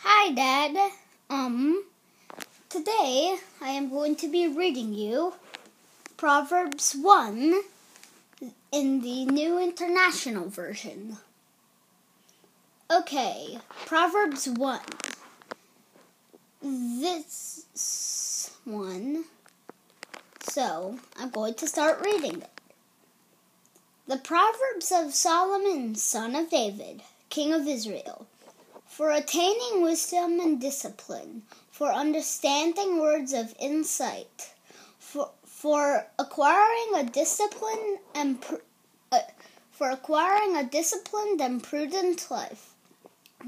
Hi, Dad. Um, today I am going to be reading you Proverbs 1 in the New International Version. Okay, Proverbs 1. This one. So, I'm going to start reading it. The Proverbs of Solomon, son of David, king of Israel for attaining wisdom and discipline, for understanding words of insight, for, for acquiring a discipline and pr- uh, for acquiring a disciplined and prudent life,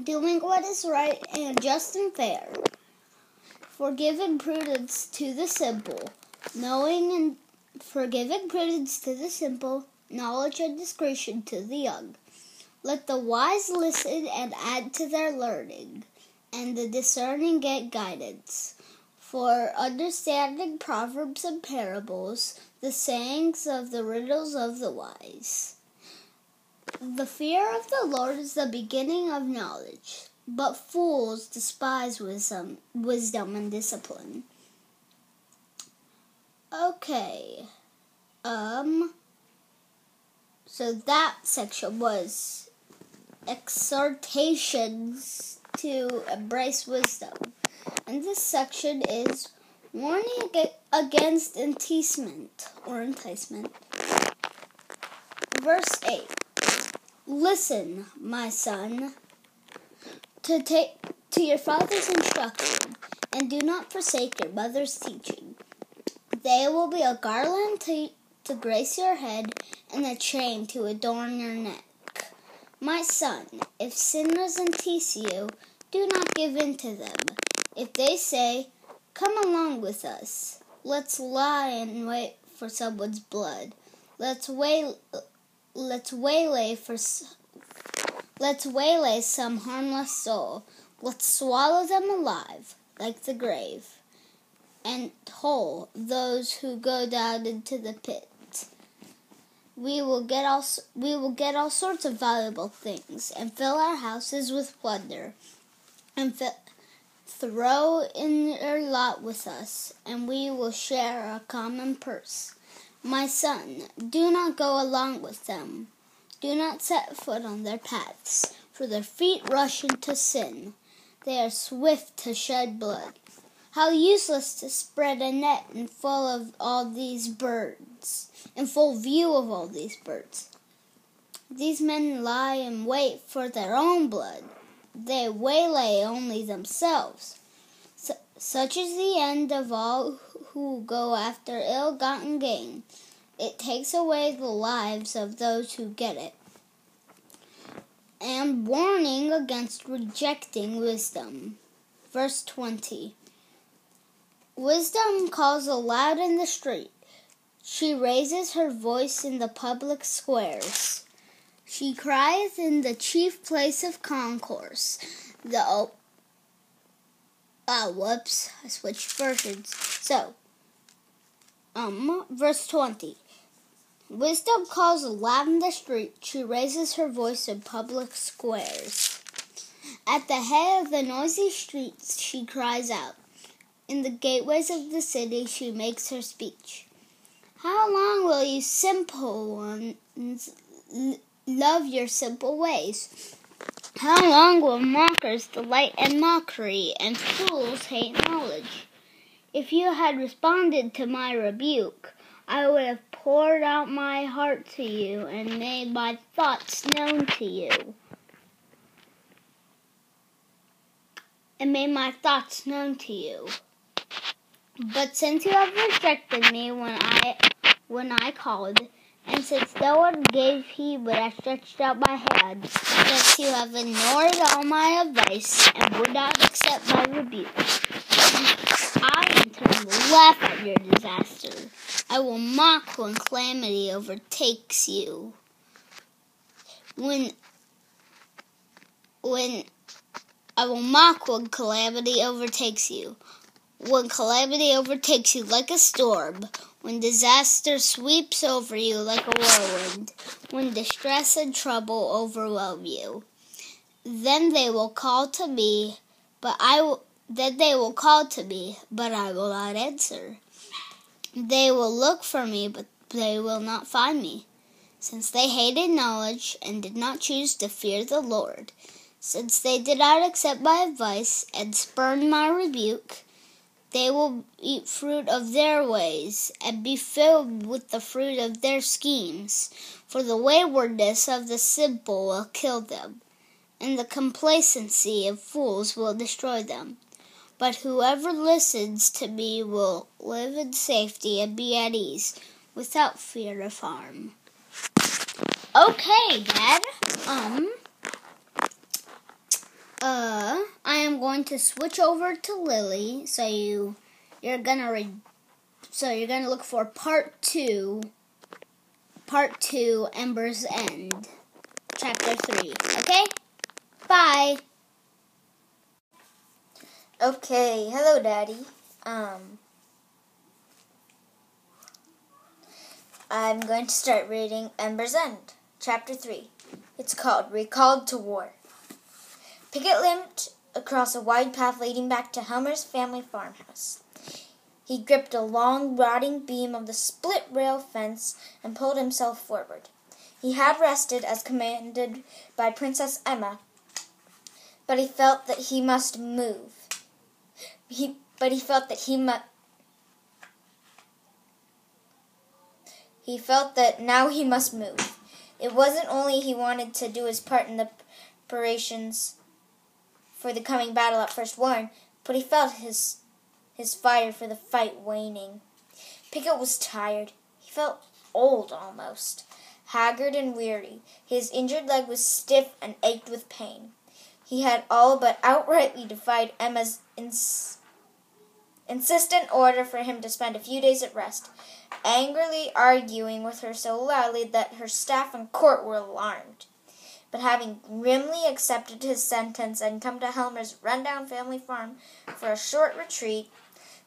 doing what is right and just and fair, for giving prudence to the simple, knowing and for giving prudence to the simple, knowledge and discretion to the young. Let the wise listen and add to their learning, and the discerning get guidance. For understanding proverbs and parables, the sayings of the riddles of the wise. The fear of the Lord is the beginning of knowledge, but fools despise wisdom, wisdom and discipline. Okay. Um so that section was exhortations to embrace wisdom. And this section is warning against enticement or enticement. Verse 8 Listen, my son, to take to your father's instruction, and do not forsake your mother's teaching. They will be a garland to, to grace your head and a chain to adorn your neck. My son, if sinners entice you, do not give in to them. If they say, Come along with us, let's lie and wait for someone's blood. Let's way, let's waylay for, let's waylay some harmless soul. Let's swallow them alive, like the grave, and whole those who go down into the pit we will get all we will get all sorts of valuable things and fill our houses with plunder and throw in your lot with us and we will share a common purse. My son do not go along with them. Do not set foot on their paths for their feet rush into sin. They are swift to shed blood how useless to spread a net in full of all these birds, in full view of all these birds. These men lie in wait for their own blood. They waylay only themselves. such is the end of all who go after ill gotten gain. It takes away the lives of those who get it. And warning against rejecting wisdom. Verse 20. Wisdom calls aloud in the street. She raises her voice in the public squares. She cries in the chief place of concourse. The oh, oh whoops, I switched versions. So, um, verse 20. Wisdom calls aloud in the street. She raises her voice in public squares. At the head of the noisy streets, she cries out. In the gateways of the city, she makes her speech. How long will you simple ones love your simple ways? How long will mockers delight in mockery and fools hate knowledge? If you had responded to my rebuke, I would have poured out my heart to you and made my thoughts known to you. And made my thoughts known to you. But since you have rejected me when I when I called, and since no one gave heed when I stretched out my hand, since you have ignored all my advice and would not accept my rebuke, I in turn will laugh at your disaster. I will mock when calamity overtakes you. When when I will mock when calamity overtakes you when calamity overtakes you like a storm, when disaster sweeps over you like a whirlwind, when distress and trouble overwhelm you. Then they will call to me, but I will, that they will call to me, but I will not answer. They will look for me, but they will not find me, since they hated knowledge and did not choose to fear the Lord. Since they did not accept my advice and spurned my rebuke, they will eat fruit of their ways and be filled with the fruit of their schemes. For the waywardness of the simple will kill them, and the complacency of fools will destroy them. But whoever listens to me will live in safety and be at ease without fear of harm. Okay, Dad. Um. Uh, am going to switch over to Lily. So you, you're gonna read. So you're gonna look for part two. Part two, Ember's End, chapter three. Okay. Bye. Okay, hello, Daddy. Um, I'm going to start reading Ember's End, chapter three. It's called Recalled to War. Piggott limped across a wide path leading back to Helmer's family farmhouse. He gripped a long, rotting beam of the split rail fence and pulled himself forward. He had rested as commanded by Princess Emma, but he felt that he must move. He, but he felt that he must. He felt that now he must move. It wasn't only he wanted to do his part in the preparations for the coming battle at First Warren, but he felt his his fire for the fight waning. Piggott was tired. He felt old almost, haggard and weary. His injured leg was stiff and ached with pain. He had all but outrightly defied Emma's ins- insistent order for him to spend a few days at rest, angrily arguing with her so loudly that her staff and court were alarmed but having grimly accepted his sentence and come to Helmer's rundown family farm for a short retreat,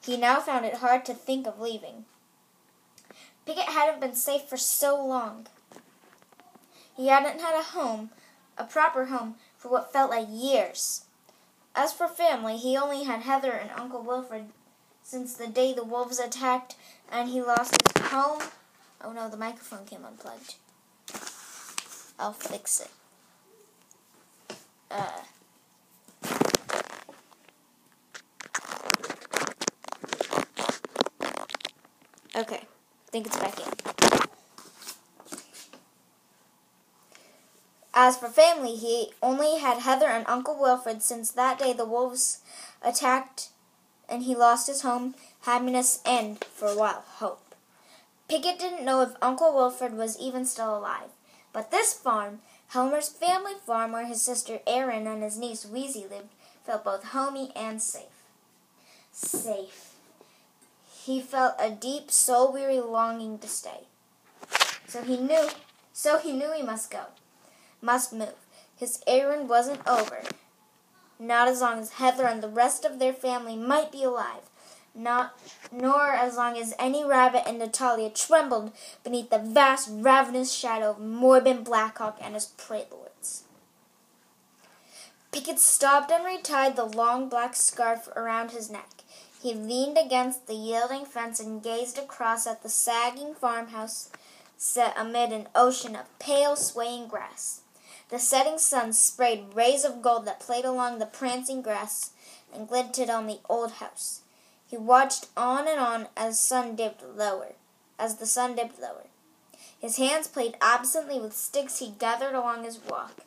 he now found it hard to think of leaving. Piggott hadn't been safe for so long. He hadn't had a home, a proper home, for what felt like years. As for family, he only had Heather and Uncle Wilfred since the day the wolves attacked and he lost his home. Oh no, the microphone came unplugged. I'll fix it. Uh, okay, I think it's back in. As for family, he only had Heather and Uncle Wilfred since that day the wolves attacked and he lost his home, happiness, and, for a while, hope. Piggott didn't know if Uncle Wilfred was even still alive, but this farm Helmer's family farm, where his sister Erin and his niece Wheezy lived, felt both homey and safe. Safe. He felt a deep, soul-weary longing to stay. So he knew, so he knew he must go, must move. His errand wasn't over. Not as long as Heather and the rest of their family might be alive not nor as long as any rabbit in Natalia trembled beneath the vast ravenous shadow of Morbin Blackhawk and his prey lords. Piggott stopped and retied the long black scarf around his neck. He leaned against the yielding fence and gazed across at the sagging farmhouse set amid an ocean of pale, swaying grass. The setting sun sprayed rays of gold that played along the prancing grass and glinted on the old house. He watched on and on as sun dipped lower, as the sun dipped lower. His hands played absently with sticks he gathered along his walk.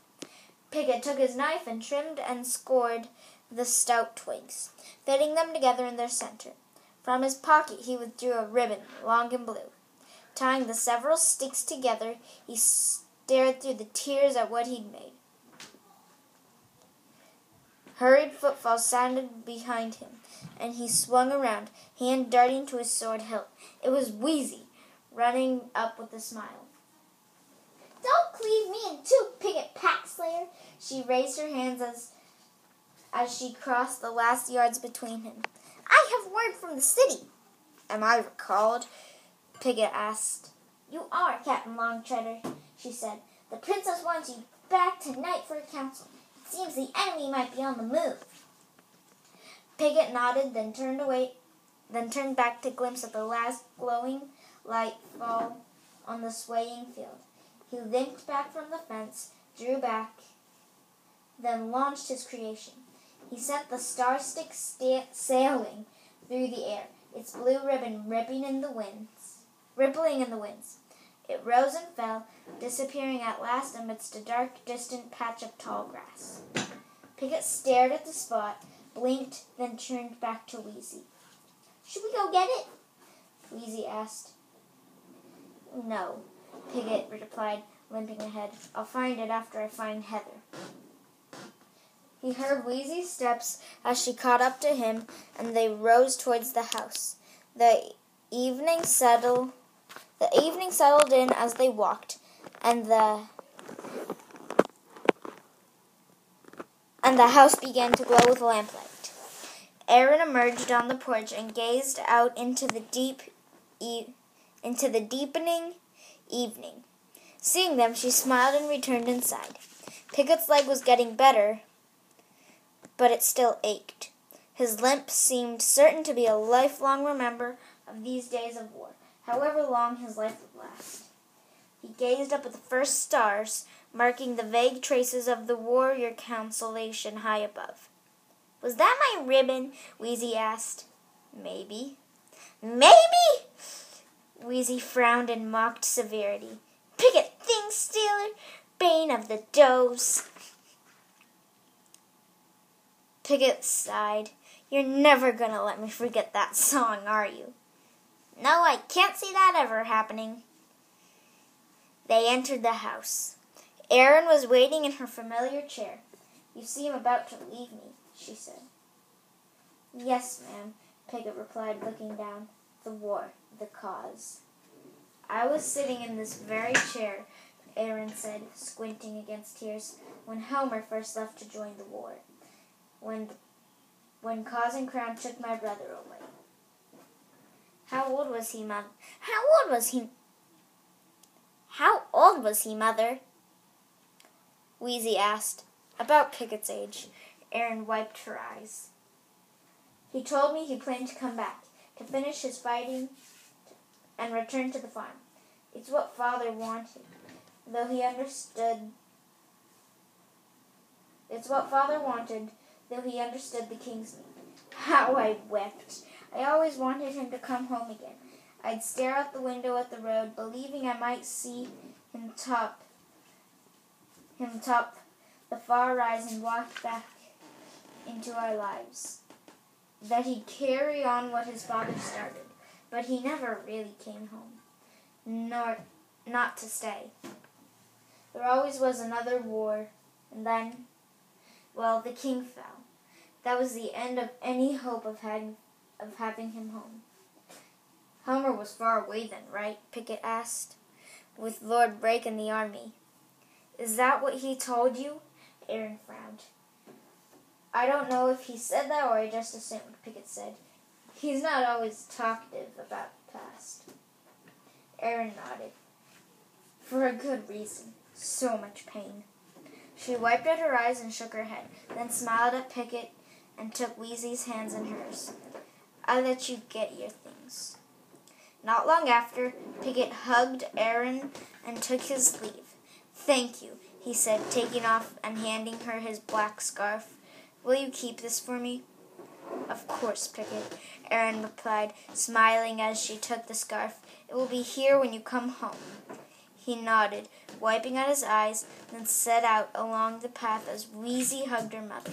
Piggott took his knife and trimmed and scored the stout twigs, fitting them together in their center. From his pocket he withdrew a ribbon, long and blue. Tying the several sticks together, he stared through the tears at what he'd made. Hurried footfalls sounded behind him and he swung around, hand darting to his sword hilt. It was Wheezy, running up with a smile. Don't cleave me in two, Piggott Packslayer! She raised her hands as as she crossed the last yards between him. I have word from the city. Am I recalled? Piggott asked. You are, Captain Longtreader, she said. The princess wants you back tonight for a council. It seems the enemy might be on the move. Piglet nodded, then turned away, then turned back to glimpse at the last glowing light fall on the swaying field. He limped back from the fence, drew back, then launched his creation. He sent the star stick sta- sailing through the air, its blue ribbon ripping in the winds, rippling in the winds. It rose and fell, disappearing at last amidst a dark, distant patch of tall grass. Piglet stared at the spot, blinked, then turned back to Wheezy. Should we go get it? Wheezy asked. No, Piglet replied, limping ahead. I'll find it after I find Heather. He heard Wheezy's steps as she caught up to him, and they rose towards the house. The evening settled. The evening settled in as they walked, and the and the house began to glow with lamplight. Erin emerged on the porch and gazed out into the deep, e- into the deepening evening. Seeing them, she smiled and returned inside. Piglet's leg was getting better, but it still ached. His limp seemed certain to be a lifelong remember of these days of war, however long his life would last. He gazed up at the first stars, marking the vague traces of the warrior constellation high above. Was that my ribbon? Wheezy asked. Maybe. Maybe? Wheezy frowned in mocked severity. Picket thing stealer, bane of the doves. Piggott sighed. You're never gonna let me forget that song, are you? No, I can't see that ever happening. They entered the house. Erin was waiting in her familiar chair. You seem about to leave me, she said. Yes, ma'am, Piggott replied, looking down. The war, the cause. I was sitting in this very chair, Aaron said, squinting against tears, when Homer first left to join the war. When, when Cause and Crown took my brother away. How old was he, mother? How old was he? How old was he, mother? Wheezy asked. About Pigot's age. Erin wiped her eyes. He told me he planned to come back, to finish his fighting and return to the farm. It's what father wanted, though he understood. It's what father wanted, though he understood the king's need. How I wept! I always wanted him to come home again. I'd stare out the window at the road, believing I might see him top him top the far horizon walk back into our lives. That he'd carry on what his father started, but he never really came home, nor not to stay. There always was another war, and then, well, the king fell. That was the end of any hope of having of having him home. Homer was far away then, right? Picket asked, with Lord Brake in the army. Is that what he told you? Aaron frowned. I don't know if he said that or I just assumed, Picket said. He's not always talkative about the past. Erin nodded. For a good reason. So much pain. She wiped at her eyes and shook her head, then smiled at Picket and took Wheezy's hands in hers. I let you get your things. Not long after, Picket hugged Aaron and took his leave. Thank you, he said, taking off and handing her his black scarf. Will you keep this for me? Of course, Picket, Erin replied, smiling as she took the scarf. It will be here when you come home. He nodded, wiping at his eyes, then set out along the path as Wheezy hugged her mother.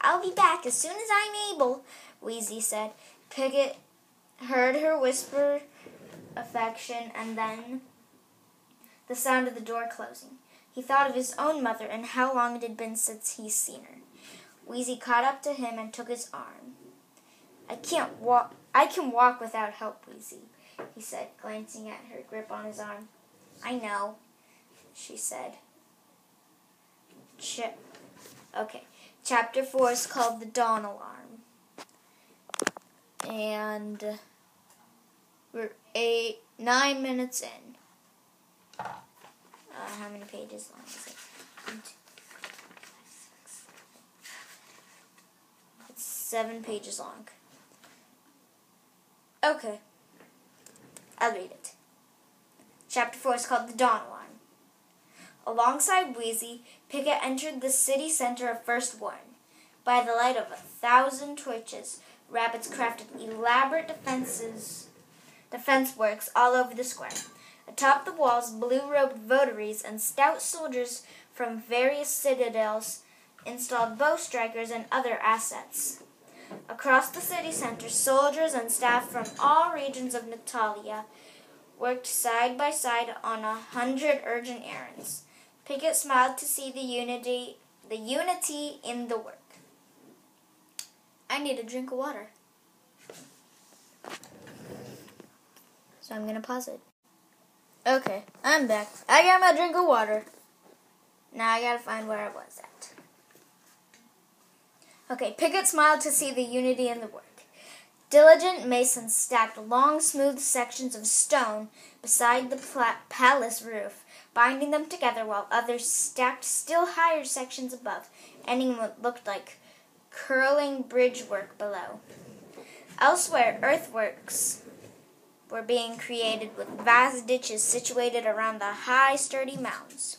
I'll be back as soon as I'm able, Wheezy said. Picket heard her whisper affection and then the sound of the door closing. He thought of his own mother and how long it had been since he'd seen her. Wheezy caught up to him and took his arm. I can't walk. I can walk without help, Wheezy, he said, glancing at her grip on his arm. I know, she said. Ch- okay. Chapter 4 is called The Dawn Alarm. And we're eight, nine minutes in. Uh, how many pages long is it? One, two, three, four, five, six. It's seven pages long. Okay. I'll read it. Chapter 4 is called The Dawn Alarm. Alongside Wheezy, Picket entered the city center of First Warren. By the light of a thousand torches, rabbits crafted elaborate defenses, defense works all over the square. Atop the walls, blue-robed votaries and stout soldiers from various citadels installed bow strikers and other assets. Across the city center, soldiers and staff from all regions of Natalia worked side by side on a hundred urgent errands. Picket smiled to see the unity the unity in the work. I need a drink of water. So I'm gonna pause it. Okay, I'm back. I got my drink of water. Now I gotta find where I was at. Okay, Picket smiled to see the unity in the work. Diligent masons stacked long, smooth sections of stone beside the pla- palace roof, binding them together while others stacked still higher sections above, ending what looked like curling bridge work below. Elsewhere, earthworks were being created with vast ditches situated around the high, sturdy mounds.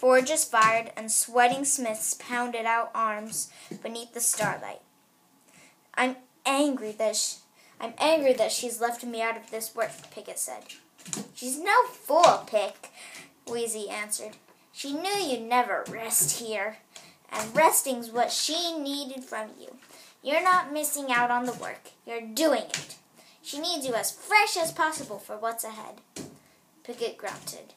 Forges fired and sweating smiths pounded out arms beneath the starlight. I'm angry that sh- I'm angry that she's left me out of this work, Picket said. She's no fool, Pick, Wheezy answered. She knew you'd never rest here, and resting's what she needed from you. You're not missing out on the work. You're doing it. She needs you as fresh as possible for what's ahead. Picket grunted.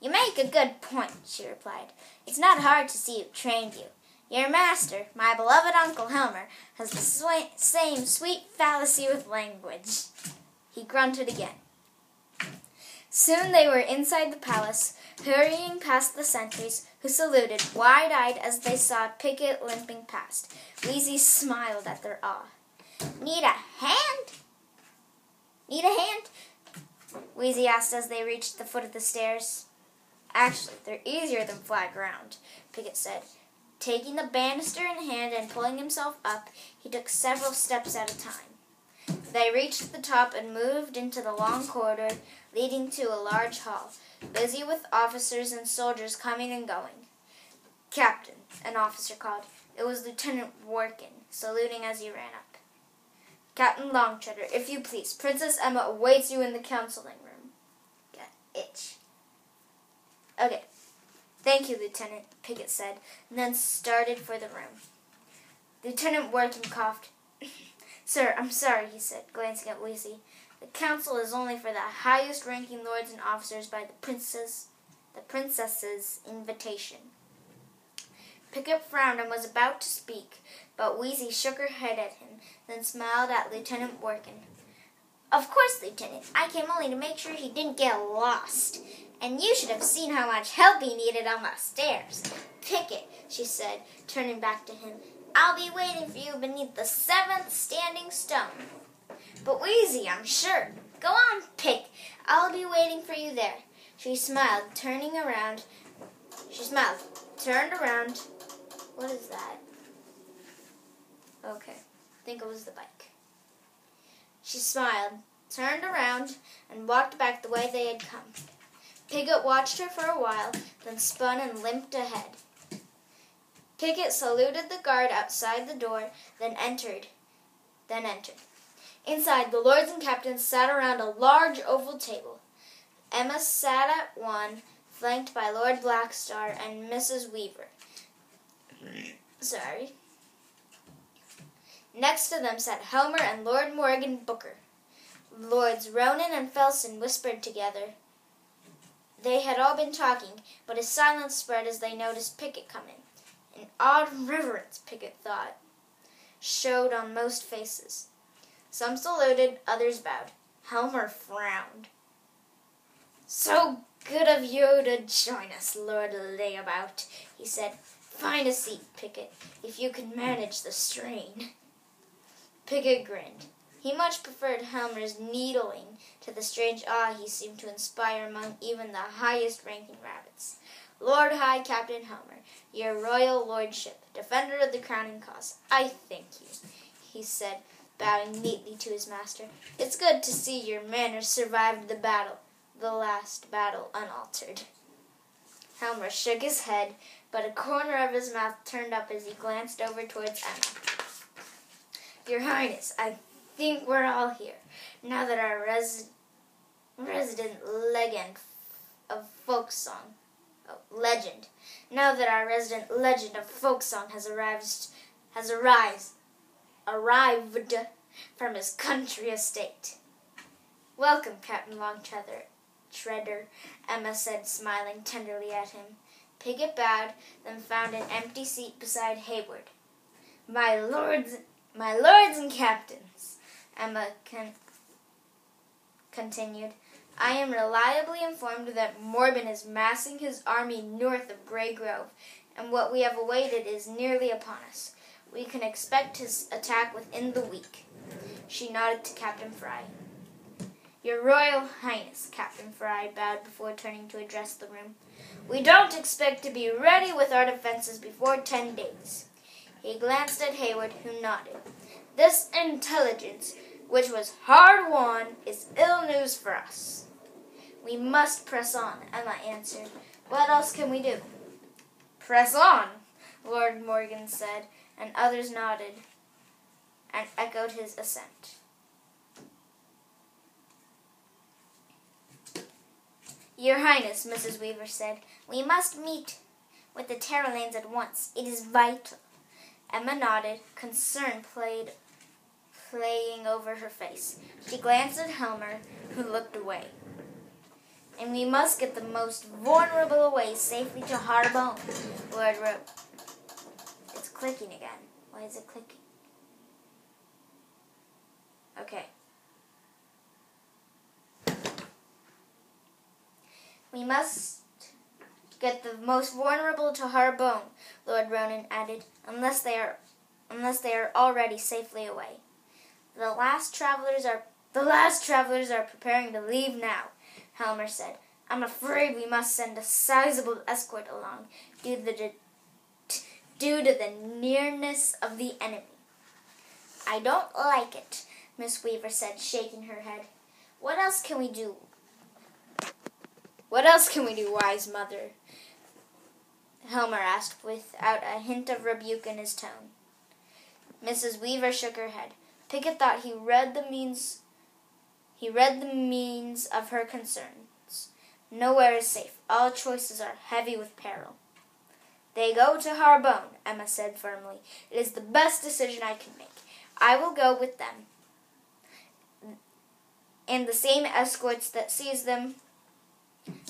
You make a good point, she replied. It's not hard to see who trained you. Your master, my beloved Uncle Helmer, has the sw- same sweet fallacy with language. He grunted again. Soon they were inside the palace, hurrying past the sentries, who saluted wide eyed as they saw Picket limping past. Wheezy smiled at their awe. Need a hand? Need a hand? Wheezy asked as they reached the foot of the stairs. Actually, they're easier than flat ground, Picket said. Taking the banister in hand and pulling himself up, he took several steps at a time. They reached the top and moved into the long corridor leading to a large hall, busy with officers and soldiers coming and going. Captain, an officer called. It was Lieutenant Workin, saluting as he ran up. Captain Longtreader, if you please, Princess Emma awaits you in the counseling room. Got itch. Okay. Thank you, Lieutenant, Picket said, and then started for the room. Lieutenant Workin coughed. Sir, I'm sorry, he said, glancing at Wheezy. The council is only for the highest ranking lords and officers by the princess the princess's invitation. Picket frowned and was about to speak, but Wheezy shook her head at him, then smiled at Lieutenant Workin. Of course, Lieutenant. I came only to make sure he didn't get lost. And you should have seen how much help he needed on the stairs. Picket, she said, turning back to him. I'll be waiting for you beneath the seventh standing stone. But Wheezy, I'm sure. Go on, Pick. I'll be waiting for you there. She smiled, turning around. She smiled, turned around. What is that? Okay, I think it was the bike. She smiled, turned around, and walked back the way they had come. Picket watched her for a while, then spun and limped ahead. Picket saluted the guard outside the door, then entered. Then entered. Inside, the lords and captains sat around a large oval table. Emma sat at one, flanked by Lord Blackstar and Mrs. Weaver. Sorry. Next to them sat Helmer and Lord Morgan Booker. Lords Ronan and Felson whispered together. They had all been talking, but a silence spread as they noticed Picket come in. An odd reverence, Picket thought, showed on most faces. Some saluted, others bowed. Helmer frowned. So good of you to join us, Lord Layabout, he said. Find a seat, Picket, if you can manage the strain. Picket grinned. He much preferred Helmer's needling to the strange awe he seemed to inspire among even the highest ranking rabbits. Lord High Captain Helmer, your royal lordship, defender of the crown and cause, I thank you. he said, bowing neatly to his master. It's good to see your manners survived the battle, the last battle unaltered. Helmer shook his head, but a corner of his mouth turned up as he glanced over towards Emma. Your Highness, I think we're all here, now that our res- resident legend of folk song, oh, legend, now that our resident legend of folk song has arrived, has arrived, arrived from his country estate. Welcome, Captain Longtreader, Shredder, Emma said, smiling tenderly at him. Piggott bowed, then found an empty seat beside Hayward. My lords, my lords and captains, Emma con- continued, I am reliably informed that Morbin is massing his army north of Grey Grove, and what we have awaited is nearly upon us. We can expect his attack within the week. She nodded to Captain Fry. Your Royal Highness, Captain Fry bowed before turning to address the room. We don't expect to be ready with our defenses before ten days. He glanced at Hayward, who nodded. This intelligence, which was hard won, is ill news for us. We must press on, Emma answered. What else can we do? Press on, Lord Morgan said, and others nodded and echoed his assent. Your Highness, Mrs. Weaver said, we must meet with the Terralanes at once. It is vital. Emma nodded, concern played playing over her face. She glanced at Helmer, who looked away. And we must get the most vulnerable away safely to Harbone, Lord wrote. It's clicking again. Why is it clicking? Okay. We must get the most vulnerable to Harbone, Lord Ronan added, unless they are unless they are already safely away. The last travelers are the last travelers are preparing to leave now, Helmer said. I'm afraid we must send a sizable escort along due to the due to the nearness of the enemy. I don't like it, Miss Weaver said, shaking her head. What else can we do? What else can we do, wise mother? Helmer asked without a hint of rebuke in his tone. Mrs. Weaver shook her head. Piggott thought he read the means he read the means of her concerns. Nowhere is safe. All choices are heavy with peril. They go to Harbone, Emma said firmly. It is the best decision I can make. I will go with them. And the same escorts that seize them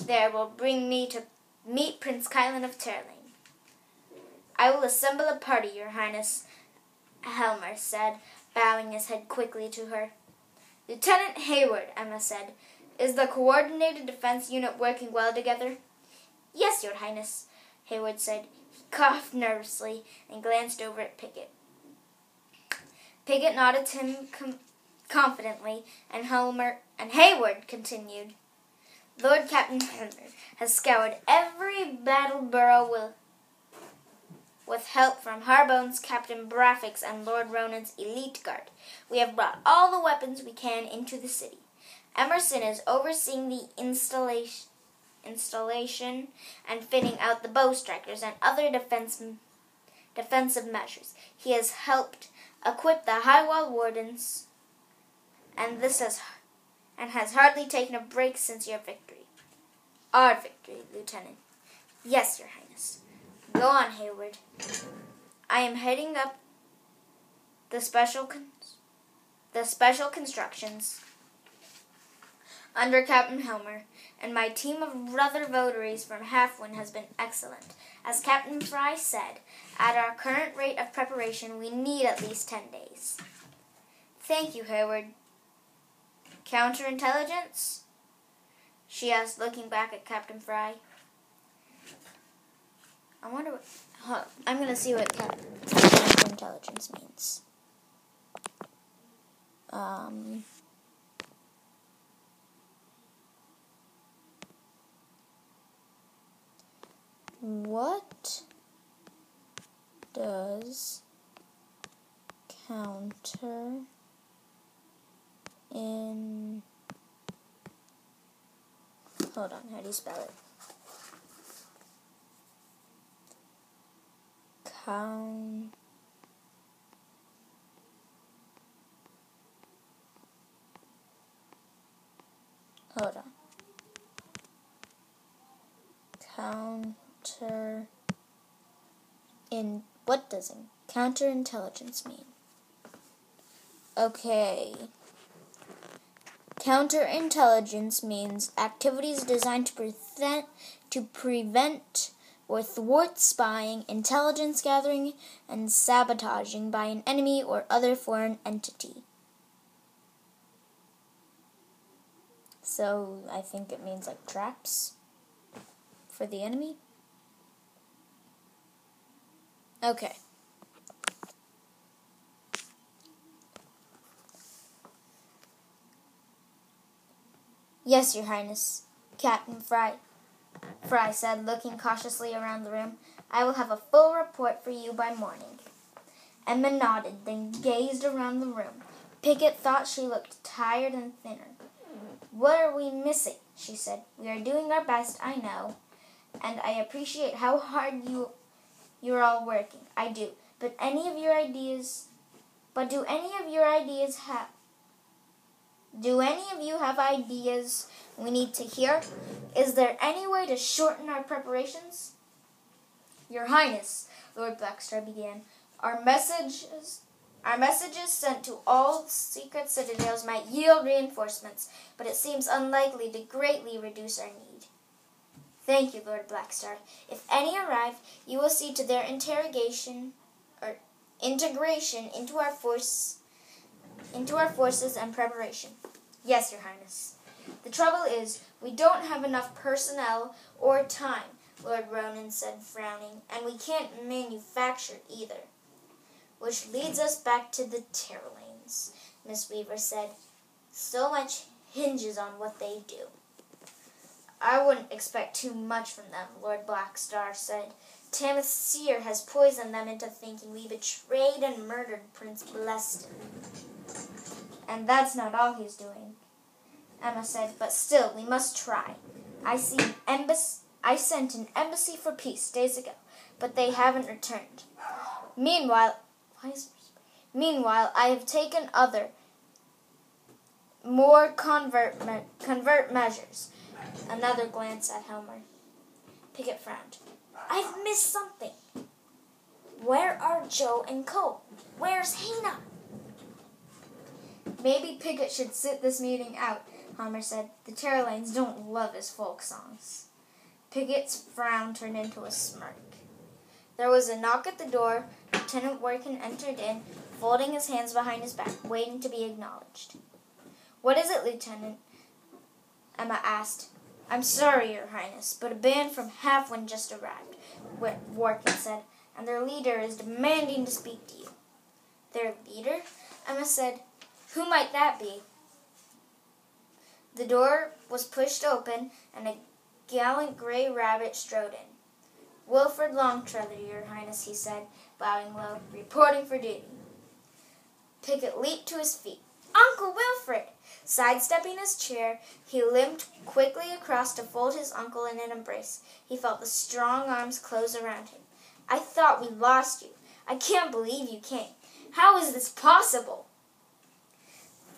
there will bring me to meet Prince Kylan of Terlane. I will assemble a party, Your Highness, Helmer said, bowing his head quickly to her. Lieutenant Hayward, Emma said, is the coordinated defense unit working well together? Yes, Your Highness, Hayward said. He coughed nervously and glanced over at Piggott. Piggott nodded to him com- confidently, and Helmer and Hayward continued. Lord Captain Helmer has scoured every battle borough with, with help from Harbone's Captain Braffix and Lord Ronan's elite guard. We have brought all the weapons we can into the city. Emerson is overseeing the installation installation and fitting out the bow strikers and other defense, defensive measures. He has helped equip the high wall wardens, and this has and has hardly taken a break since your victory. Our victory, Lieutenant. Yes, Your Highness. Go on, Hayward. I am heading up the special cons- the special constructions under Captain Helmer, and my team of brother votaries from Halfwind has been excellent. As Captain Fry said, at our current rate of preparation, we need at least ten days. Thank you, Hayward. Counterintelligence? She asked, looking back at Captain Fry. I wonder what. Huh, I'm going to see what counterintelligence means. Um. What does counter in hold on how do you spell it? Count hold on. Counter in what does counterintelligence mean? Okay Counterintelligence means activities designed to prevent, to prevent or thwart spying, intelligence gathering, and sabotaging by an enemy or other foreign entity. So I think it means like traps for the enemy. Okay. Yes, Your Highness, Captain Fry, Fry said, looking cautiously around the room. I will have a full report for you by morning. Emma nodded, then gazed around the room. Picket thought she looked tired and thinner. What are we missing? she said. We are doing our best, I know, and I appreciate how hard you you're all working. I do. But any of your ideas but do any of your ideas have do any of you have ideas we need to hear? Is there any way to shorten our preparations? Your Highness, Lord Blackstar began, our messages our messages sent to all secret citadels might yield reinforcements, but it seems unlikely to greatly reduce our need. Thank you, Lord Blackstar. If any arrive, you will see to their interrogation or integration into our force into our forces and preparation. Yes, Your Highness. The trouble is, we don't have enough personnel or time, Lord Ronan said, frowning, and we can't manufacture either. Which leads us back to the Terralanes, Miss Weaver said. So much hinges on what they do. I wouldn't expect too much from them, Lord Blackstar said. Tamith Seer has poisoned them into thinking we betrayed and murdered Prince Bleston. And that's not all he's doing, Emma said, but still, we must try. I see embassy. I sent an embassy for peace days ago, but they haven't returned. Meanwhile, meanwhile, I have taken other, more convert me, convert measures. Another glance at Helmer. Picket frowned. I've missed something. Where are Joe and Cole? Where's Hannah? Maybe Picket should sit this meeting out, Homer said. The Terralanes don't love his folk songs. Picket's frown turned into a smirk. There was a knock at the door. Lieutenant Workin entered in, folding his hands behind his back, waiting to be acknowledged. What is it, Lieutenant? Emma asked. I'm sorry, Your Highness, but a band from Halfwind just arrived, Workin said, and their leader is demanding to speak to you. Their leader? Emma said, who might that be? The door was pushed open, and a gallant gray rabbit strode in. Wilfred Longtreader, Your Highness, he said, bowing low, reporting for duty. Picket leaped to his feet. Uncle Wilfred! Sidestepping his chair, he limped quickly across to fold his uncle in an embrace. He felt the strong arms close around him. I thought we lost you. I can't believe you came. How is this possible?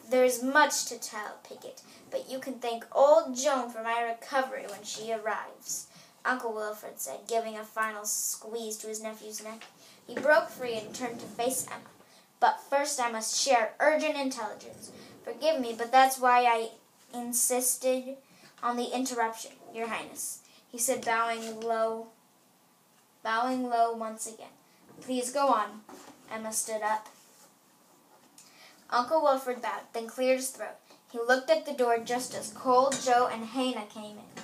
There is much to tell, Picket, but you can thank old Joan for my recovery when she arrives. Uncle Wilfred said, giving a final squeeze to his nephew's neck. He broke free and turned to face Emma. But first I must share urgent intelligence. Forgive me, but that's why I insisted on the interruption, Your Highness, he said, bowing low, bowing low once again. Please go on. Emma stood up. Uncle Wilfred bowed, then cleared his throat. He looked at the door just as Cole, Joe, and Hannah came in.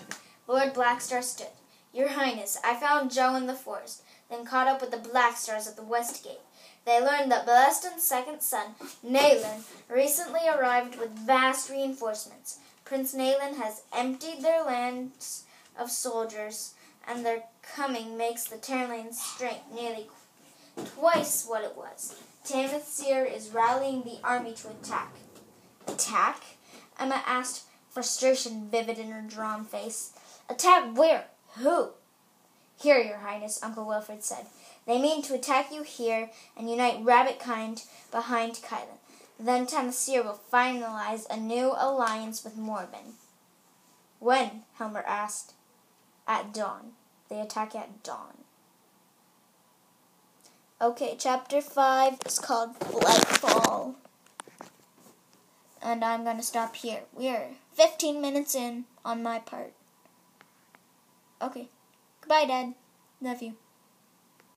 Lord Blackstar stood. Your Highness, I found Joe in the forest, then caught up with the Blackstars at the west gate. They learned that Bleston's second son, Nayland, recently arrived with vast reinforcements. Prince Nayland has emptied their lands of soldiers, and their coming makes the Terralane's strength nearly twice what it was. Tamathir is rallying the army to attack. Attack? Emma asked, frustration vivid in her drawn face. Attack where? Who? Here, Your Highness, Uncle Wilfred said. They mean to attack you here and unite Rabbit Kind behind Kylan. Then Tamathir will finalize a new alliance with Morbin. When? Helmer asked. At dawn. They attack at dawn. Okay, chapter 5 is called Blightfall. And I'm going to stop here. We're 15 minutes in on my part. Okay. Goodbye, Dad. Love you.